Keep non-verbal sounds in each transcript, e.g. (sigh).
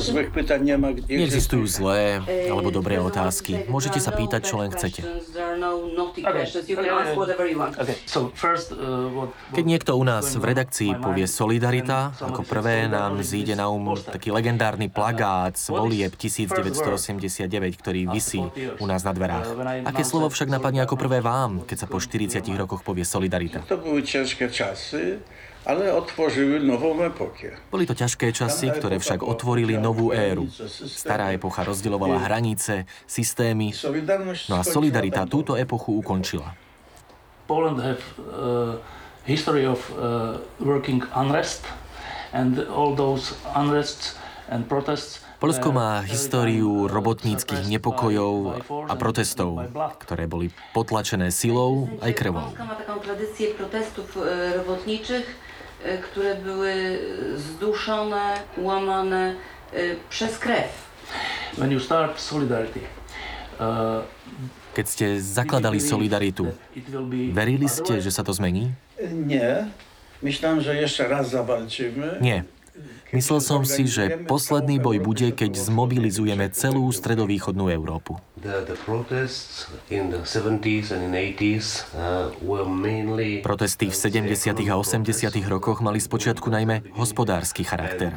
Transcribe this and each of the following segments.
Zlých pytań, nie ma... Neexistujú zlé alebo dobré otázky. Môžete sa pýtať, čo len chcete. Keď niekto u nás v redakcii povie Solidarita, ako prvé nám zíde na um taký legendárny plagát z volieb 1989, ktorý visí u nás na dverách. Aké slovo však napadne ako prvé vám, keď sa po 40 rokoch povie Solidarita? To boli ťažké časy ale otvorili novú epoku. Boli to ťažké časy, ktoré však otvorili novú éru. Stará epocha rozdeľovala hranice, systémy, no a solidarita túto epochu ukončila. Poland have uh, history of uh, working unrest and all those unrests and protests Polsko má históriu robotníckých nepokojov a protestov, ktoré boli potlačené silou aj krvou. Polska má takú tradíciu protestov e, robotníčych, E, które były zduszone, łamane e, przez krew. When you start solidarity, uh, Keď ste zakladali Solidaritu, verili ste, že sa to zmení? Nie. Myślałem, že ešte raz zawalczymy. Nie. Myslel som si, že posledný boj bude, keď zmobilizujeme celú stredovýchodnú Európu. Protesty v 70. a 80. rokoch mali spočiatku najmä hospodársky charakter.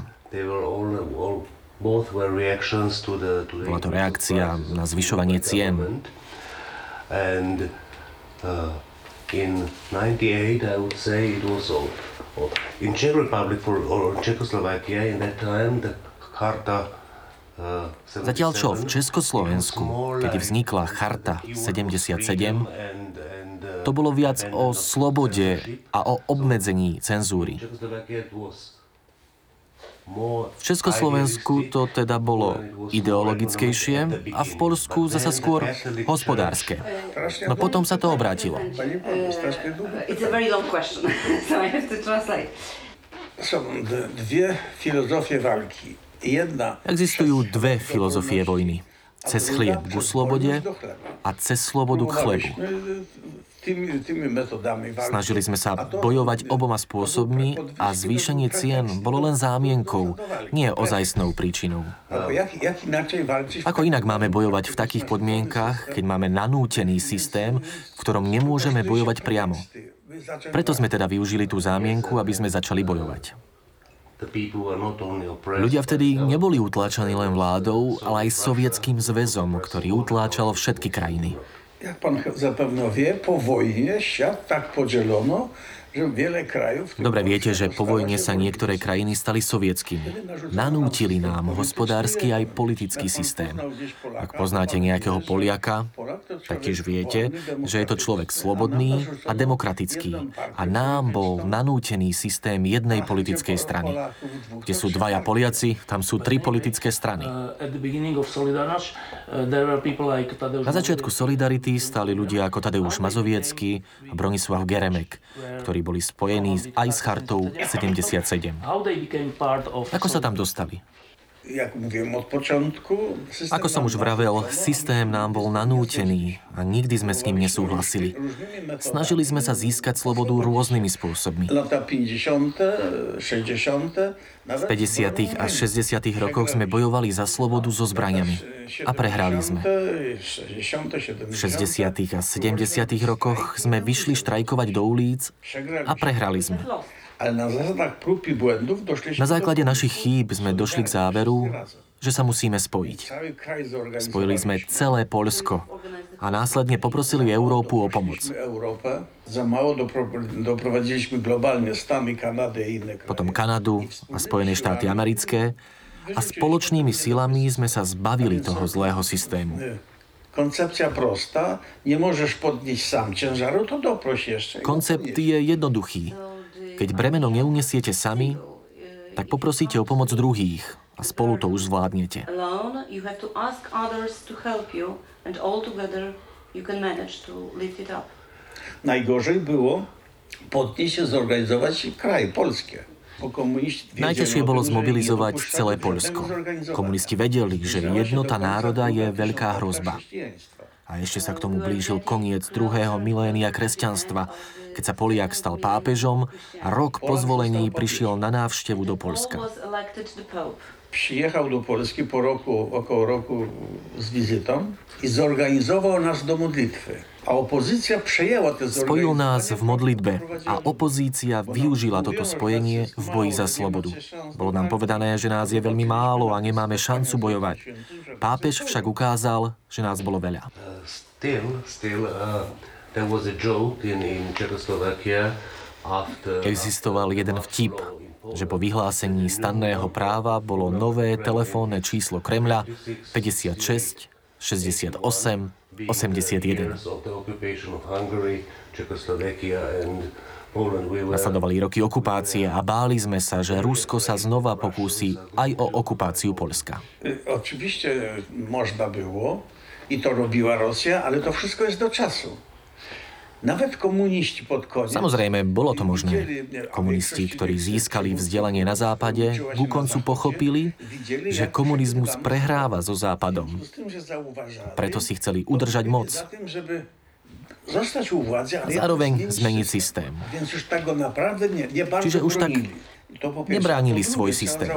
Bola to reakcia na zvyšovanie cien. Uh, in 98, I would say it was in Czech Republic for, or Czechoslovakia in that time the charta uh, Zatiaľ čo v Československu, keď vznikla Charta 77, to bolo viac o slobode a o obmedzení cenzúry. V Československu to teda bolo ideologickejšie a v Polsku zasa skôr hospodárske. No potom sa to obrátilo. Sú (laughs) dve filozofie války. Existujú dve filozofie vojny. Cez chlieb k slobode a cez slobodu k chlebu. Snažili sme sa bojovať oboma spôsobmi a zvýšenie cien bolo len zámienkou, nie ozajstnou príčinou. Ako inak máme bojovať v takých podmienkach, keď máme nanútený systém, v ktorom nemôžeme bojovať priamo? Preto sme teda využili tú zámienku, aby sme začali bojovať. Ľudia vtedy neboli utláčaní len vládou, ale aj sovietským zväzom, ktorý utláčal všetky krajiny. Jak pan zapewne wie, po wojnie świat tak podzielono, Dobre viete, že po vojne sa niektoré krajiny stali sovietskými. Nanútili nám hospodársky aj politický systém. Ak poznáte nejakého Poliaka, tak tiež viete, že je to človek slobodný a demokratický. A nám bol nanútený systém jednej politickej strany. Kde sú dvaja Poliaci, tam sú tri politické strany. Na začiatku Solidarity stáli ľudia ako Tadeusz Mazoviecký a Bronislav Geremek, ktorí boli spojení aj s chartou 77. Ako sa tam dostali? Ako som už vravel, systém nám bol nanútený a nikdy sme s ním nesúhlasili. Snažili sme sa získať slobodu rôznymi spôsobmi. V 50. a 60. rokoch sme bojovali za slobodu so zbraniami a prehrali sme. V 60. a 70. rokoch sme vyšli štrajkovať do ulic a prehrali sme. Na základe našich chýb sme došli k záveru, že sa musíme spojiť. Spojili sme celé Polsko a následne poprosili Európu o pomoc. Potom Kanadu a Spojené štáty americké a spoločnými silami sme sa zbavili toho zlého systému. Koncepcia prostá, nemôžeš podnieť sám ciężaru, to doproś ešte. Koncept je jednoduchý. Keď bremeno neunesiete sami, tak poprosíte o pomoc druhých a spolu to už zvládnete. Najgorzej było podnieść zorganizować kraj polskie. Najťažšie bolo zmobilizovať celé Poľsko. Komunisti vedeli, že jednota národa je veľká hrozba. A ešte sa k tomu blížil koniec druhého milénia kresťanstva, keď sa Poliak stal pápežom a rok po zvolení prišiel na návštevu do Polska. Przyjechał do Polski po roku, około roku z wizytą i zorganizował nas do modlitwy. A opozícia przejęła te Spojil nás v modlitbe a opozícia využila toto spojenie v boji za slobodu. Bolo nám povedané, že nás je veľmi málo a nemáme šancu bojovať. Pápež však ukázal, že nás bolo veľa. Still, still, uh, there was a joke in, in Czechoslovakia after... Existoval jeden vtip, že po vyhlásení stanného práva bolo nové telefónne číslo Kremľa 56 68 81. Nasledovali roky okupácie a báli sme sa, že Rusko sa znova pokúsi aj o okupáciu Polska. Oczywiście można było i to robiła Rosja, ale to wszystko jest do czasu. Samozrejme, bolo to možné. Komunisti, ktorí získali vzdelanie na západe, ku koncu pochopili, že komunizmus prehráva so západom. Preto si chceli udržať moc. Zároveň zmeniť systém. Čiže už tak nebránili svoj systém.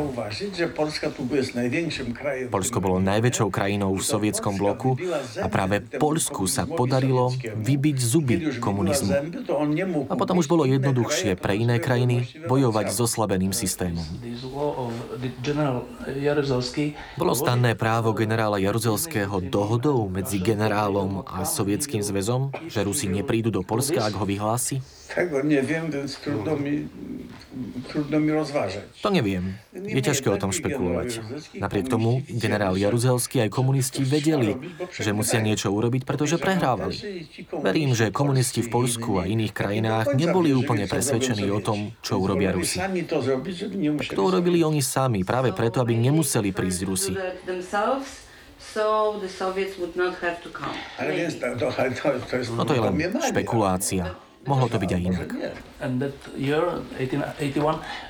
Polsko bolo najväčšou krajinou v sovietskom bloku a práve Polsku sa podarilo vybiť zuby komunizmu. A potom už bolo jednoduchšie pre iné krajiny bojovať s oslabeným systémom. Bolo stanné právo generála Jaruzelského dohodou medzi generálom a sovietským zväzom, že Rusi neprídu do Polska, ak ho vyhlási? Tego nie wiem, więc trudno mi, trudno mi rozważać. To neviem. Je ťažké o tom špekulovať. Napriek tomu generál Jaruzelský aj komunisti vedeli, že musia niečo urobiť, pretože prehrávali. Verím, že komunisti v Polsku a iných krajinách neboli úplne presvedčení o tom, čo urobia Rusi. To urobili oni sami, práve preto, aby nemuseli prísť Rusi. No to je len špekulácia. Mohlo to byť aj inak.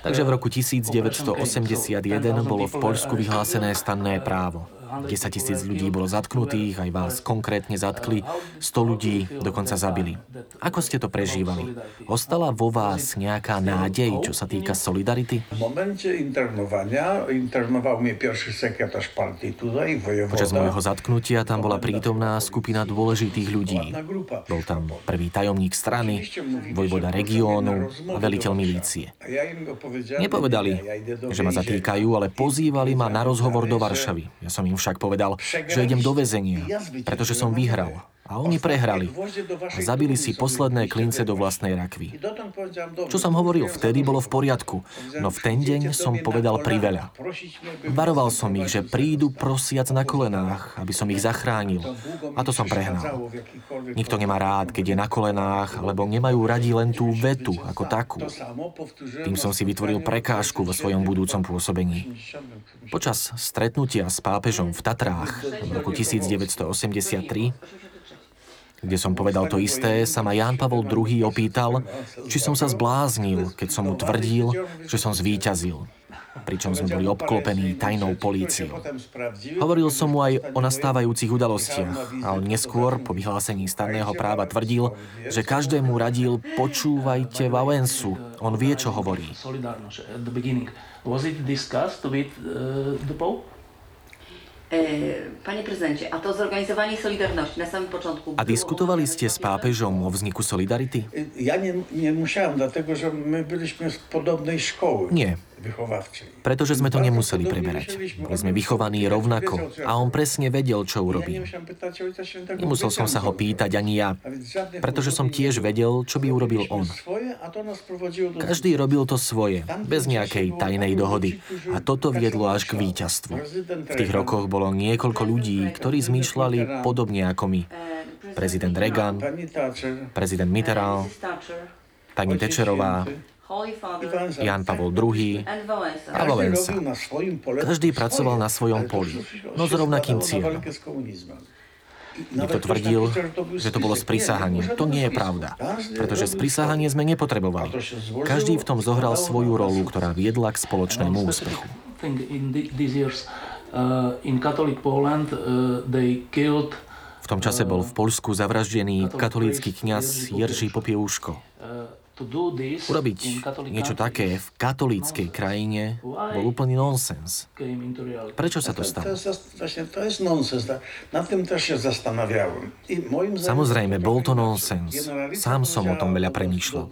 Takže v roku 1981 bolo v Poľsku vyhlásené stanné právo. 10 tisíc ľudí bolo zatknutých, aj vás konkrétne zatkli, 100 ľudí dokonca zabili. Ako ste to prežívali? Ostala vo vás nejaká nádej, čo sa týka solidarity? V momente internovania internoval mi prvý sekretář partii tutaj, vojevoda. Počas môjho zatknutia tam bola prítomná skupina dôležitých ľudí. Bol tam prvý tajomník strany, vojvoda regiónu a veliteľ milície. Nepovedali, že ma zatýkajú, ale pozývali ma na rozhovor do Varšavy. Ja som im však povedal, že idem do väzenia, pretože som vyhral. A oni prehrali a zabili si posledné klince do vlastnej rakvy. Čo som hovoril vtedy, bolo v poriadku, no v ten deň som povedal priveľa. Varoval som ich, že prídu prosiac na kolenách, aby som ich zachránil. A to som prehnal. Nikto nemá rád, keď je na kolenách, alebo nemajú radi len tú vetu ako takú. Tým som si vytvoril prekážku vo svojom budúcom pôsobení. Počas stretnutia s pápežom v Tatrách v roku 1983 kde som povedal to isté, sa ma Ján Pavol II opýtal, či som sa zbláznil, keď som mu tvrdil, že som zvíťazil pričom sme boli obklopení tajnou políciou. Hovoril som mu aj o nastávajúcich udalostiach a on neskôr, po vyhlásení stanného práva, tvrdil, že každému radil počúvajte Valensu, on vie, čo hovorí. Was it discussed with uh, the Pope? E, panie prezydencie, a to zorganizowanie Solidarności na samym początku... A diskutovali ste s pápežom o vzniku Solidarity? Ja nie, nie musiałem, dlatego że my byliśmy z podobnej szkoły. Nie, pretože sme to nemuseli preberať. Boli sme vychovaní rovnako a on presne vedel, čo urobí. Nemusel som sa ho pýtať ani ja, pretože som tiež vedel, čo by urobil on. Každý robil to svoje, bez nejakej tajnej dohody. A toto viedlo až k víťazstvu. V tých rokoch bolo niekoľko ľudí, ktorí zmýšľali podobne ako my. Prezident Reagan, prezident Mitterrand, pani Tečerová, Jan Pavol II a Wałęsa. Každý pracoval na svojom poli, no s rovnakým cieľom. Niekto tvrdil, že to bolo sprísahanie. To nie je pravda, pretože sprísahanie sme nepotrebovali. Každý v tom zohral svoju rolu, ktorá viedla k spoločnému úspechu. V tom čase bol v Polsku zavraždený katolícky kňaz Jerzy Popieuško. Urobiť niečo také v katolíckej krajine bol úplný nonsens. Prečo sa to stalo? Samozrejme, bol to nonsens. Sám som o tom veľa premýšľal.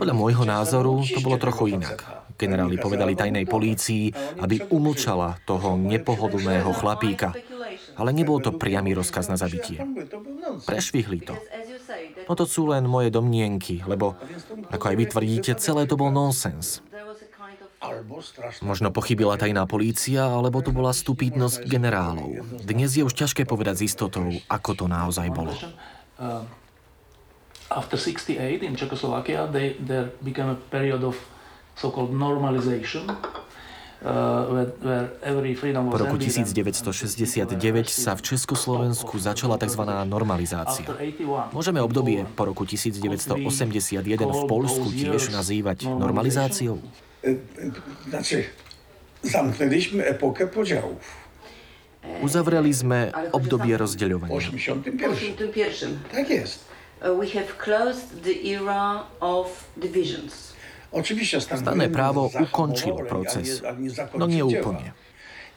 Podľa môjho názoru to bolo trochu inak. Generáli povedali tajnej polícii, aby umlčala toho nepohodlného chlapíka. Ale nebol to priamy rozkaz na zabitie. Prešvihli to. No to sú len moje domnienky, lebo, ako aj vy tvrdíte, celé to bol nonsens. Možno pochybila tajná polícia, alebo to bola stupidnosť generálov. Dnes je už ťažké povedať s istotou, ako to naozaj bolo. After 68 in Czechoslovakia, they, there became a period of so-called normalization, Uh, po roku 1969 sa v Československu začala tzv. normalizácia. Môžeme obdobie po roku 1981 v Polsku tiež nazývať normalizáciou? Zamknęliśmy epokę podziałów. Uzavreli sme obdobie rozdeľovania. V 81. Tak jest. Uh, we have closed the era of divisions. Stané právo ukončilo proces, no nie úplne.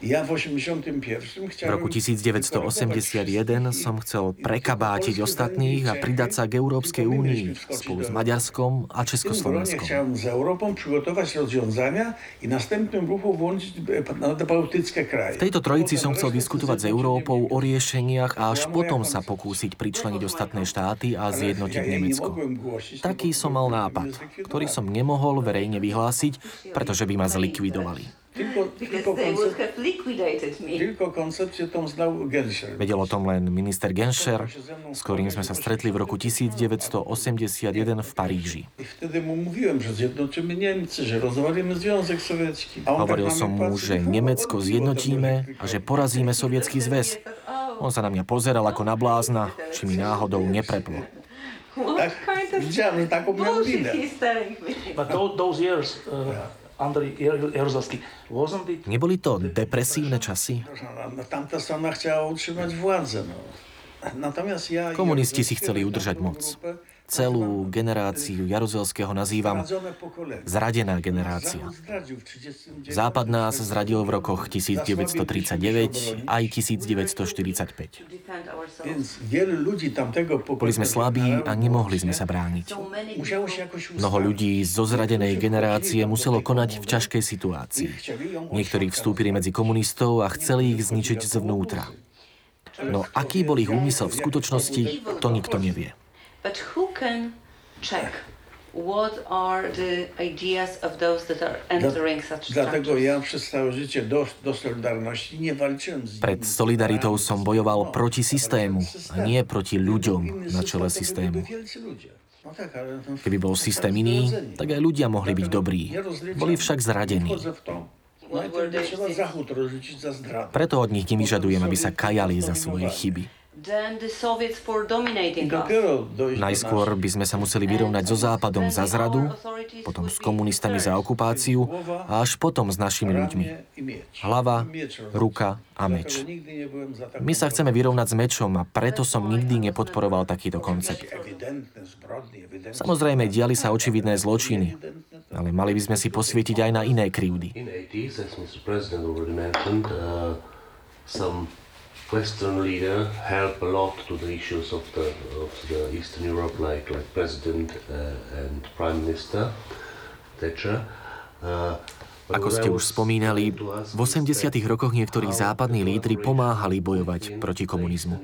V roku 1981 som chcel prekabátiť ostatných a pridať sa k Európskej únii spolu s Maďarskom a Československom. V tejto trojici som chcel diskutovať s Európou o riešeniach a až potom sa pokúsiť pričleniť ostatné štáty a zjednotiť Nemecko. Taký som mal nápad, ktorý som nemohol verejne vyhlásiť, pretože by ma zlikvidovali. Tylko, tylko, koncept, tylko koncepciu tom znał Genscher. Vedel o tom len minister Genscher, s ktorým sme sa stretli v roku 1981 v Paríži. Hovoril som mu, že Nemecko zjednotíme a že porazíme Sovietský zväz. On sa na mňa pozeral ako na blázna, či mi náhodou nepreplo. Tak, widziałem, że taką miał minę. But those years, uh, Jarozovský. Neboli to depresívne časy? Władzę. No. Komunisti si chceli udržať moc. Celú generáciu Jaruzelského nazývam zradená generácia. Západ nás zradil v rokoch 1939 aj 1945. Boli sme slabí a nemohli sme sa brániť. Mnoho ľudí zo zradenej generácie muselo konať v ťažkej situácii. Niektorí vstúpili medzi komunistov a chceli ich zničiť zvnútra. No aký bol ich úmysel v skutočnosti, to nikto nevie. But who can check what are the ideas of those that are entering such Dlatego ja przez całe życie do, do Solidarności nie walczyłem z Pred Solidaritou som bojoval proti systému a nie proti ľuďom na čele systému. Keby bol systém iný, tak aj ľudia mohli byť dobrí. Boli však zradení. Preto od nich nevyžadujem, aby sa kajali za svoje chyby. Najskôr by sme sa museli vyrovnať so Západom za zradu, potom s komunistami za okupáciu a až potom s našimi ľuďmi. Hlava, ruka a meč. My sa chceme vyrovnať s mečom a preto som nikdy nepodporoval takýto koncept. Samozrejme, diali sa očividné zločiny, ale mali by sme si posvietiť aj na iné krivdy. Western leader help a lot to the issues of the, of the Eastern Europe, like, like President uh, and Prime Minister Thatcher. Uh, Ako ste už spomínali, v 80. rokoch niektorí západní lídry pomáhali bojovať proti komunizmu.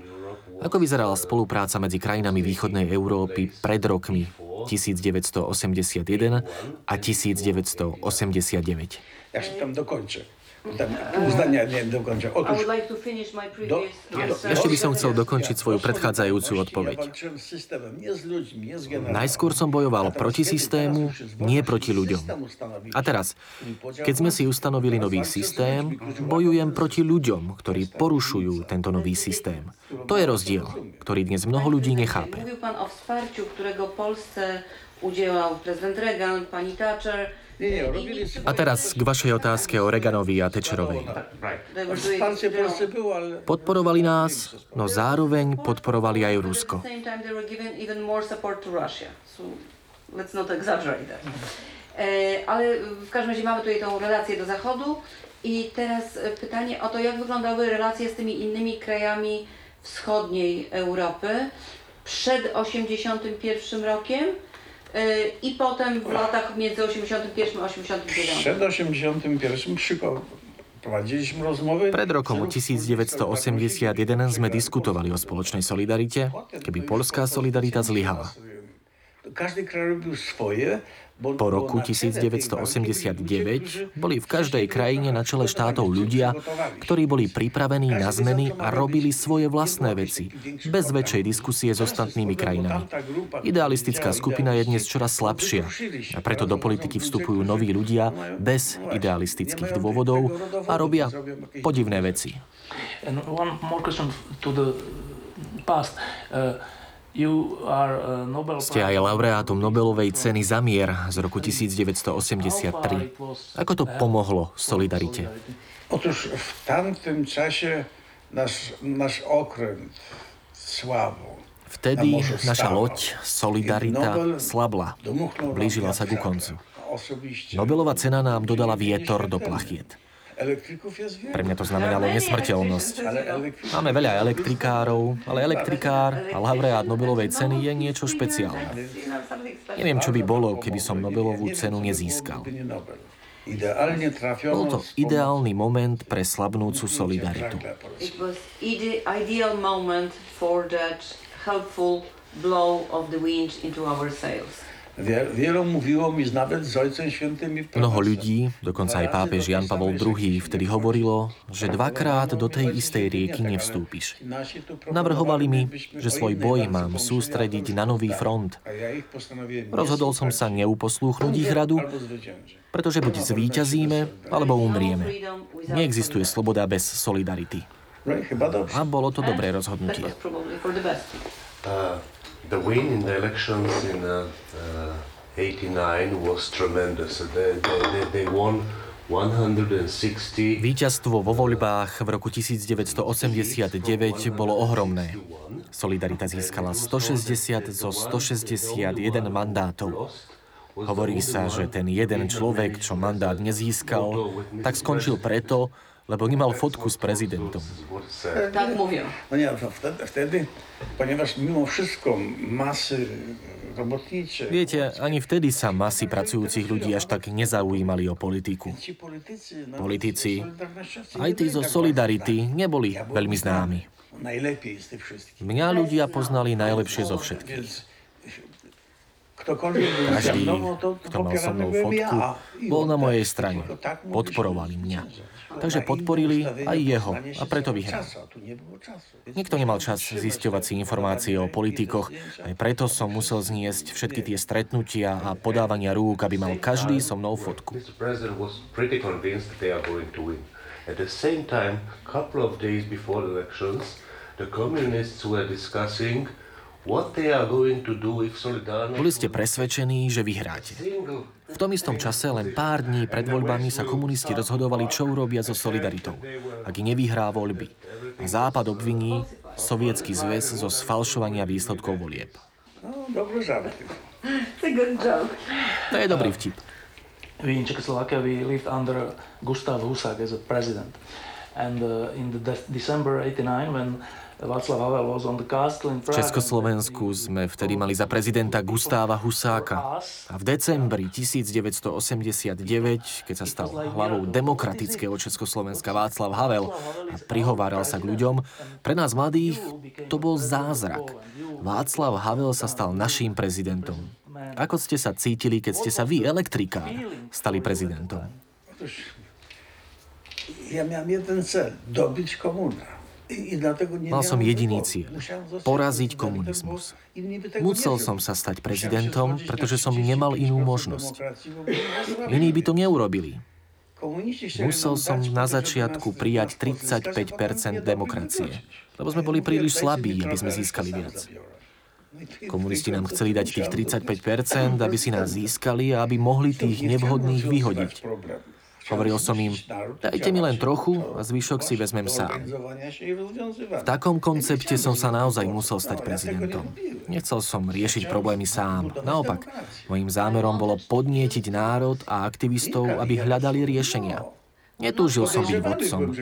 Ako vyzerala spolupráca medzi krajinami východnej Európy pred rokmi 1981 a 1989? Ja si tam dokončím. Otóż do, ešte by som chcel dokončiť svoju predchádzajúcu odpoveď. Najskôr som bojoval proti systému, nie proti ľuďom. A teraz, keď sme si ustanovili nový systém, bojujem proti ľuďom, ktorí porušujú tento nový systém. To je rozdiel, ktorý dnes mnoho ľudí nechápe. Mówił pan o wsparciu, którego Polsce udzielał prezydent Reagan, pani Thatcher, a teraz k vašej otázke o Reganovi a Tečerovej. Podporovali nás, no zároveň podporovali aj Rusko. Ale w każdym razie mamy tutaj tą relację do Zachodu i teraz pytanie o to, jak wyglądały relacje z tymi innymi krajami wschodniej Europy przed 1981 rokiem i potem w latach między 81 a 89. Przed 81 prowadziliśmy rozmowy. Pred rokom 1981 sme diskutovali o spoločnej solidarite, keby polská solidarita zlyhala. Každý kraj robil svoje, po roku 1989 boli v každej krajine na čele štátov ľudia, ktorí boli pripravení na zmeny a robili svoje vlastné veci, bez väčšej diskusie s ostatnými krajinami. Idealistická skupina je dnes čoraz slabšia a preto do politiky vstupujú noví ľudia bez idealistických dôvodov a robia podivné veci. And one more question to the past. Uh, ste aj laureátom Nobelovej ceny za mier z roku 1983. Ako to pomohlo Solidarite? Otóż w tamtym czasie nasz, nasz okręt sławu Vtedy naša loď Solidarita slabla. Blížila sa ku koncu. Nobelová cena nám dodala vietor do plachiet. Pre mňa to znamenalo nesmrteľnosť. Máme veľa elektrikárov, ale elektrikár a laureát Nobelovej ceny je niečo špeciálne. Neviem, čo by bolo, keby som Nobelovú cenu nezískal. Bol to ideálny moment pre slabnúcu solidaritu. blow of the wind into our sails. Mnoho ľudí, dokonca aj pápež Jan Pavol II, vtedy hovorilo, že dvakrát do tej istej rieky nevstúpiš. Navrhovali mi, že svoj boj mám sústrediť na nový front. Rozhodol som sa neuposlúchnuť ich radu, pretože buď zvíťazíme, alebo umrieme. Neexistuje sloboda bez solidarity. A bolo to dobré rozhodnutie. The win in the elections in uh, uh, 89 was tremendous. They, they, they won Výťazstvo vo voľbách v roku 1989 bolo ohromné. Solidarita získala 160 zo 161 mandátov. Hovorí sa, že ten jeden človek, čo mandát nezískal, tak skončil preto, lebo nemal fotku s prezidentom. Tak mówią. No nie, wtedy, wtedy, ponieważ mimo wszystko masy robotnicze... Viete, ani vtedy sa masy pracujúcich ľudí až tak nezaujímali o politiku. Politici, aj tí zo Solidarity, neboli veľmi známi. Mňa ľudia poznali najlepšie zo všetkých. Každý, kto mal so mnou fotku, bol na mojej strane. Podporovali mňa. Takže podporili aj jeho a preto vyhral. Nikto nemal čas zisťovať si informácie o politikoch, aj preto som musel zniesť všetky tie stretnutia a podávania rúk, aby mal každý so mnou fotku. At the same time, couple of days before the elections, the communists were discussing boli ste presvedčení, že vyhráte. V tom istom čase, len pár dní pred voľbami, sa komunisti rozhodovali, čo urobia so solidaritou, ak nevyhrá voľby. A Západ obviní Sovietský zväz zo sfalšovania výsledkov volieb. To je dobrý vtip. We in we lived under Gustav Husák as a president. And uh, in the de- December 89 when v Československu sme vtedy mali za prezidenta Gustáva Husáka a v decembri 1989, keď sa stal hlavou demokratického Československa Václav Havel a prihováral sa k ľuďom, pre nás mladých to bol zázrak. Václav Havel sa stal naším prezidentom. Ako ste sa cítili, keď ste sa vy, elektrikár, stali prezidentom? Ja miałem jeden cel, dobić komunę. Mal som jediný cieľ. Poraziť komunizmus. Musel som sa stať prezidentom, pretože som nemal inú možnosť. Iní by to neurobili. Musel som na začiatku prijať 35% demokracie, lebo sme boli príliš slabí, aby sme získali viac. Komunisti nám chceli dať tých 35% aby si nás získali a aby mohli tých nevhodných vyhodiť. Hovoril som im, dajte mi len trochu a zvyšok si vezmem sám. V takom koncepte som sa naozaj musel stať prezidentom. Nechcel som riešiť problémy sám. Naopak, mojim zámerom bolo podnietiť národ a aktivistov, aby hľadali riešenia. Netúžil som byť vodcom.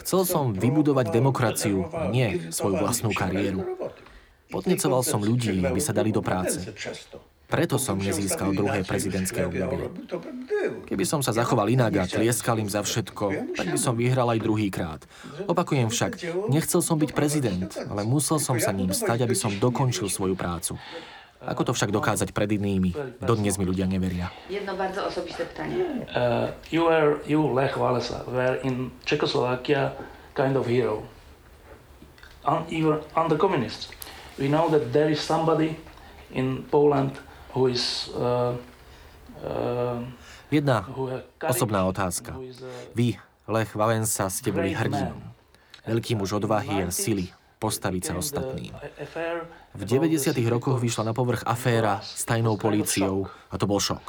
Chcel som vybudovať demokraciu, nie svoju vlastnú kariéru. Podnecoval som ľudí, aby sa dali do práce. Preto som nezískal druhé prezidentské obdobie. Keby som sa zachoval inak a tlieskal im za všetko, tak by som vyhral aj druhý krát. Opakujem však, nechcel som byť prezident, ale musel som sa ním stať, aby som dokončil svoju prácu. Ako to však dokázať pred inými? Dodnes mi ľudia neveria. Jedno bardzo osobiste pytanie. Uh, you were, you, Lech Walesa, were in Czechoslovakia kind of hero. Un, even under communists. We know that there is somebody in Poland uh, uh, Jedna osobná otázka. Vy, Lech Valensa, ste boli hrdinom. Veľký muž odvahy a sily postaviť sa ostatným. V 90. rokoch vyšla na povrch aféra s tajnou políciou a to bol šok.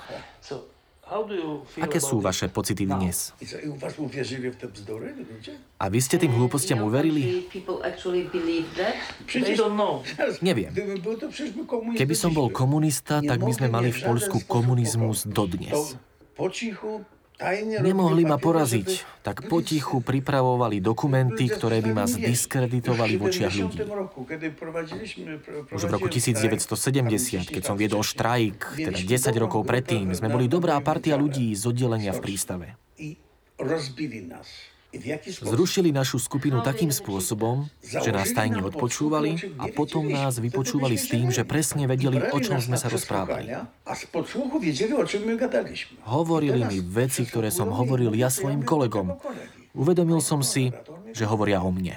Aké sú vaše pocity dnes? A vy ste tým hlúpostiam uverili? Neviem. Keby som bol komunista, tak by sme mali v Polsku komunizmus dodnes. Nemohli ma poraziť, tak potichu pripravovali dokumenty, ktoré by ma zdiskreditovali v očiach ľudí. Už v roku 1970, keď som viedol štrajk, teda 10 rokov predtým, sme boli dobrá partia ľudí z oddelenia v prístave. Zrušili našu skupinu takým spôsobom, že nás tajne odpočúvali a potom nás vypočúvali s tým, že presne vedeli, o čom sme sa rozprávali. Hovorili mi veci, ktoré som hovoril ja svojim kolegom. Uvedomil som si, že hovoria o mne.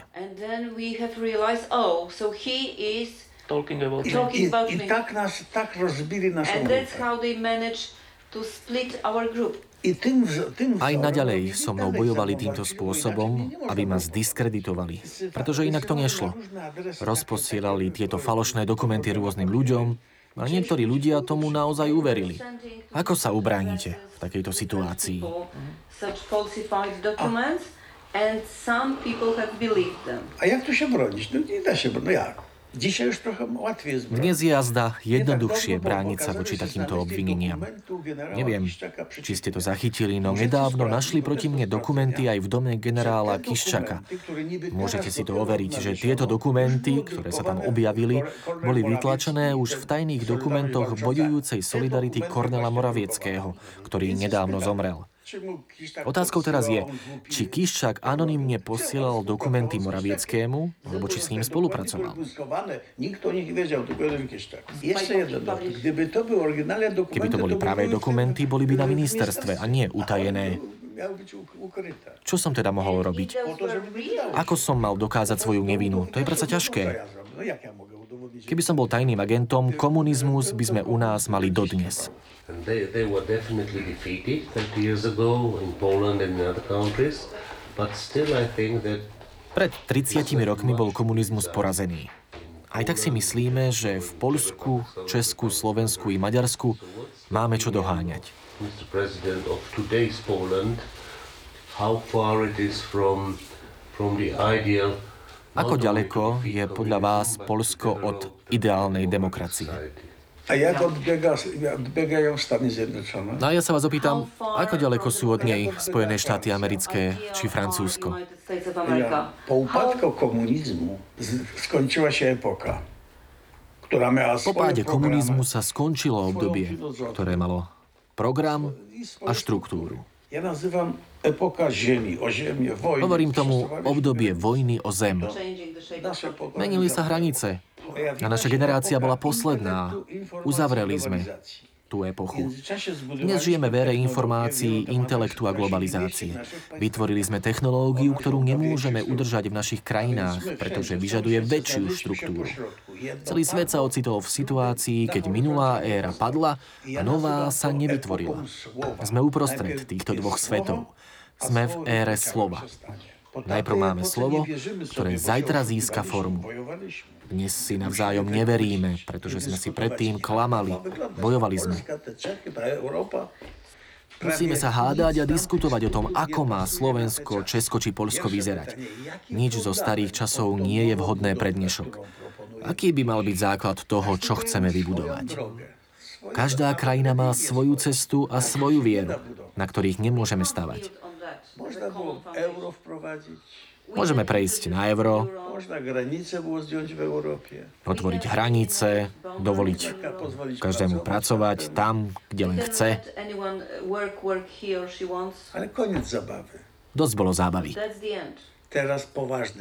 Talking about. I tak nás tak rozbili našu And Aj naďalej so mnou bojovali týmto spôsobom, aby ma zdiskreditovali, pretože inak to nešlo. Rozposielali tieto falošné dokumenty rôznym ľuďom a niektorí ľudia tomu naozaj uverili. Ako sa ubránite v takejto situácii? A jak to sa broniť? No nie dá sa broniť. No jak? Dnes je jazda jednoduchšie brániť sa voči takýmto obvineniam. Neviem, či ste to zachytili, no nedávno našli proti mne dokumenty aj v dome generála Kiščaka. Môžete si to overiť, že tieto dokumenty, ktoré sa tam objavili, boli vytlačené už v tajných dokumentoch bojujúcej solidarity Kornela Moravieckého, ktorý nedávno zomrel. Otázkou teraz je, či Kiščák anonymne posielal dokumenty Moravieckému, alebo či s ním spolupracoval. Keby to boli práve dokumenty, boli by na ministerstve a nie utajené. Čo som teda mohol robiť? Ako som mal dokázať svoju nevinu? To je predsa ťažké. Keby som bol tajným agentom, komunizmus by sme u nás mali dodnes. And they, they were definitely defeated 30 years ago in Poland and in other countries, but still I think that pred 30 rokmi bol komunizmus porazený. Aj tak si myslíme, že v Polsku, Česku, Slovensku i Maďarsku máme čo doháňať. How far it is from, from the ideal ako ďaleko je podľa vás Polsko od ideálnej demokracie? A jak odbiega, odbiegajú Stany Zjednočené? No a ja sa vás opýtam, ako ďaleko sú od nej Spojené štáty americké či Francúzsko? Ja, po upadku komunizmu skončila sa epoka, ktorá mala Po páde komunizmu sa skončilo obdobie, ktoré malo program a štruktúru. Ja nazývam epoka ženy, o žemie, vojny. Hovorím tomu obdobie vojny o zem. Menili sa hranice, a naša generácia bola posledná. Uzavreli sme tú epochu. Dnes žijeme v ére informácií, intelektu a globalizácie. Vytvorili sme technológiu, ktorú nemôžeme udržať v našich krajinách, pretože vyžaduje väčšiu štruktúru. Celý svet sa ocitol v situácii, keď minulá éra padla a nová sa nevytvorila. Sme uprostred týchto dvoch svetov. Sme v ére slova. Najprv máme slovo, ktoré zajtra získa formu. Dnes si navzájom neveríme, pretože sme si predtým klamali. Bojovali sme. Musíme sa hádať a diskutovať o tom, ako má Slovensko, Česko či Polsko vyzerať. Nič zo starých časov nie je vhodné pre dnešok. Aký by mal byť základ toho, čo chceme vybudovať? Každá krajina má svoju cestu a svoju vieru, na ktorých nemôžeme stavať. Można było euro wprowadzić. Môžeme prejsť na euro, otvoriť hranice, dovoliť každému pracovať tam, kde len chce. Ale koniec zabawy. Dosť bolo zábavy.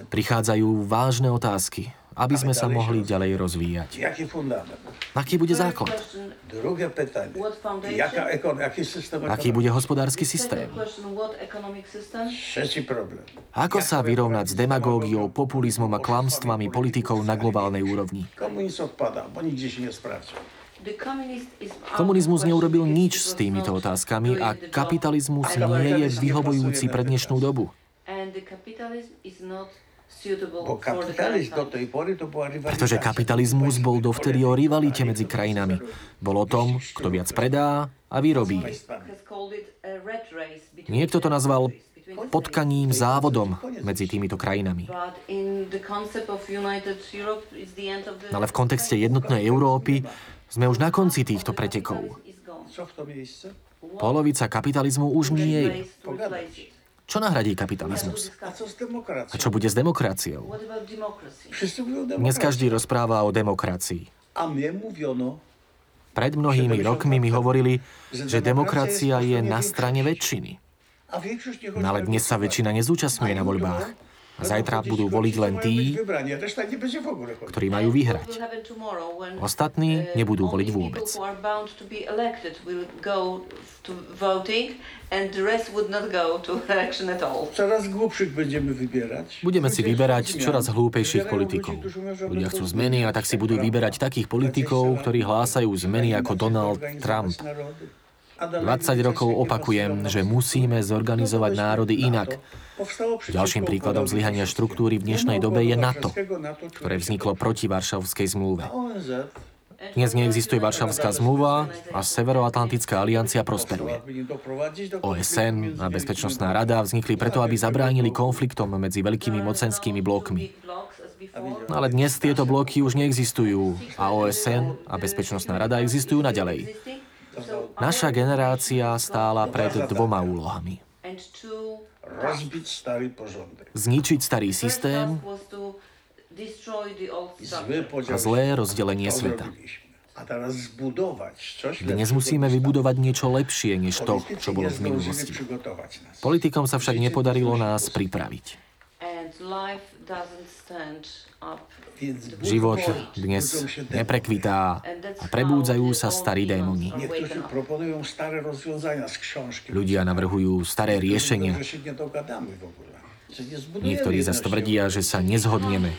Prichádzajú vážne otázky aby sme sa mohli ďalej rozvíjať. Aký bude základ? Aký bude hospodársky systém? Ako sa vyrovnať s demagógiou, populizmom a klamstvami politikov na globálnej úrovni? Komunizmus neurobil nič s týmito otázkami a kapitalizmus nie je vyhovujúci pre dnešnú dobu. Pretože kapitalizmus bol dovtedy o rivalite medzi krajinami. Bol o tom, kto viac predá a vyrobí. Niekto to nazval potkaním závodom medzi týmito krajinami. Ale v kontexte jednotnej Európy sme už na konci týchto pretekov. Polovica kapitalizmu už nie je. Čo nahradí kapitalizmus? A čo bude s demokraciou? Dnes každý rozpráva o demokracii. Pred mnohými rokmi mi hovorili, že demokracia je na strane väčšiny. No ale dnes sa väčšina nezúčastňuje na voľbách. Zajtra budú voliť len tí, ktorí majú vyhrať. Ostatní nebudú voliť vôbec. Budeme si vyberať čoraz hlúpejších politikov. Ľudia chcú zmeny a tak si budú vyberať takých politikov, ktorí hlásajú zmeny ako Donald Trump. 20 rokov opakujem, že musíme zorganizovať národy inak. Ďalším príkladom zlyhania štruktúry v dnešnej dobe je NATO, ktoré vzniklo proti Varšavskej zmluve. Dnes neexistuje Varšavská zmluva a Severoatlantická aliancia prosperuje. OSN a Bezpečnostná rada vznikli preto, aby zabránili konfliktom medzi veľkými mocenskými blokmi. Ale dnes tieto bloky už neexistujú a OSN a Bezpečnostná rada existujú naďalej. Naša generácia stála pred dvoma úlohami. Zničiť starý systém a zlé rozdelenie sveta. Dnes musíme vybudovať niečo lepšie než to, čo bolo v minulosti. Politikom sa však nepodarilo nás pripraviť. Život dnes neprekvitá a prebúdzajú sa starí démoni. Ľudia navrhujú staré riešenia. Niektorí zase tvrdia, že sa nezhodneme,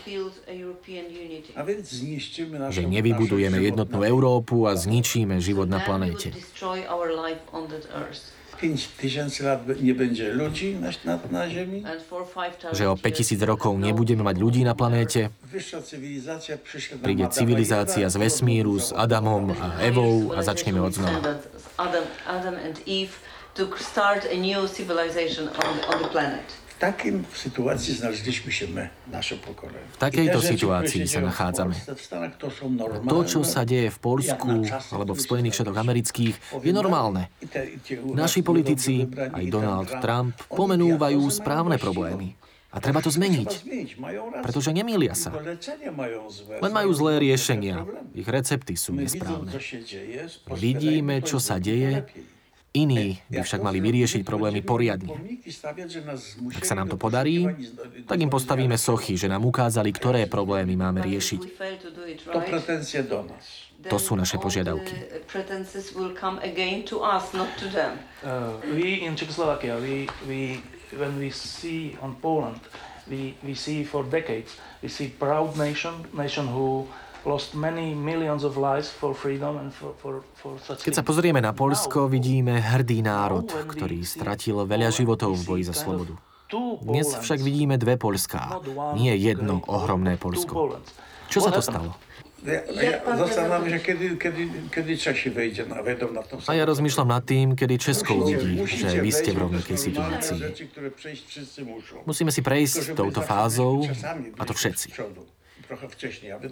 že nevybudujeme jednotnú Európu a zničíme život na planéte. 5 tysięcy lat nie będzie ludzi na, na, na Ziemi. Že o 5000 rokov nebudeme mať ľudí na planéte. Príde civilizácia z vesmíru s Adamom a Evou a začneme od znova. Adam, Adam and Eve to start a new civilization on, on the planet. Takým situácii znaleźliśmy się my, pokolenie. V takejto situácii sa nachádzame. To, čo sa deje v Polsku alebo v Spojených štátoch amerických, je normálne. Naši politici, aj Donald Trump, pomenúvajú správne problémy. A treba to zmeniť, pretože nemýlia sa. Len majú zlé riešenia. Ich recepty sú nesprávne. Vidíme, čo sa deje Iní by však mali vyriešiť problémy poriadne. Ak sa nám to podarí, tak im postavíme sochy, že nám ukázali, ktoré problémy máme riešiť. To sú naše požiadavky. Uh, we in Czechoslovakia, we, we, when we see on Poland, we, we see for decades, we see proud nation, nation who keď sa pozrieme na Polsko, vidíme hrdý národ, ktorý stratil veľa životov v boji za slobodu. Dnes však vidíme dve Polská, nie jedno ohromné Polsko. Čo sa to stalo? Ja, ja Češi na, na A ja rozmýšľam nad tým, kedy Česko uvidí, že vy ste v rovnakej situácii. Musíme si prejsť touto fázou, a to všetci.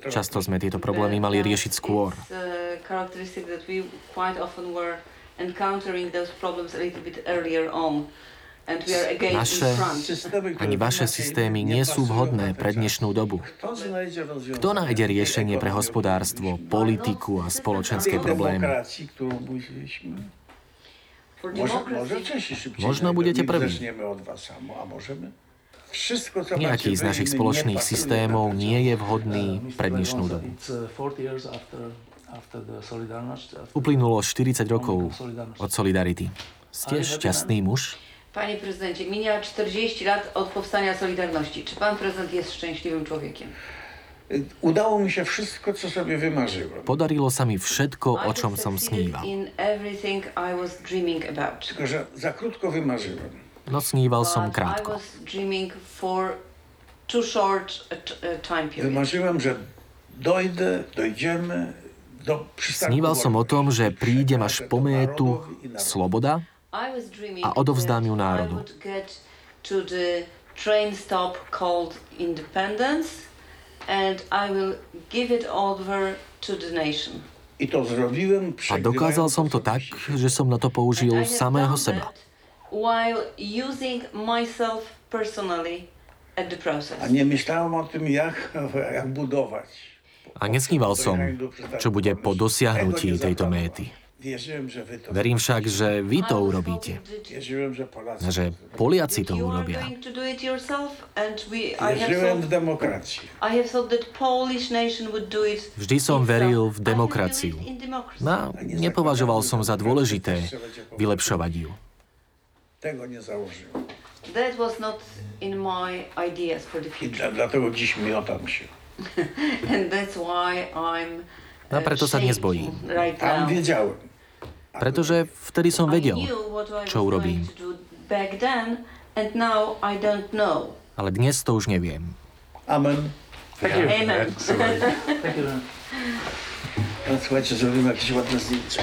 Často sme tieto problémy mali riešiť skôr. Naše, ani vaše systémy nie sú vhodné pre dnešnú dobu. Kto nájde riešenie pre hospodárstvo, politiku a spoločenské problémy? Možno budete prví. Nejaký z našich spoločných systémov nie je vhodný pre dnešnú dobu. Uplynulo 40 rokov od Solidarity. Ste šťastný muž? Panie prezydencie, mija 40 lat od powstania Solidarności. Czy pan prezydent jest szczęśliwym człowiekiem? Udało mi się wszystko, co sobie wymarzyłem. Podarilo sa mi všetko, o čom som sníval. Tylko, że za krótko wymarzyłem. No sníval som krátko. Wymarzyłem, że dojdę, dojdziemy do Sníval som o tom, že prídem až po métu sloboda a odovzdám ju národu. train stop called Independence and I will give it over to the nation. A dokázal som to tak, že som na to použil samého seba while using myself personally at the process. A nemyslałem o tym, jak, jak budować. A nesníval som, čo bude po dosiahnutí tejto méty. Verím však, že vy to urobíte. A že Poliaci to urobia. Vždy som veril v demokraciu. No, nepovažoval som za dôležité vylepšovať ju. Tego nie założyłem. That was not in my ideas for the I dla, dlatego dziś miotam się. (laughs) And that's why I'm a preto sa dnes bojím. Right Tam wiedziałem. Pretože vtedy som vedel, čo urobím. Ale dnes to už neviem. Amen. Thank you. Amen. Thank you. Słuchajcie, zrobimy jakieś ładne zdjęcie.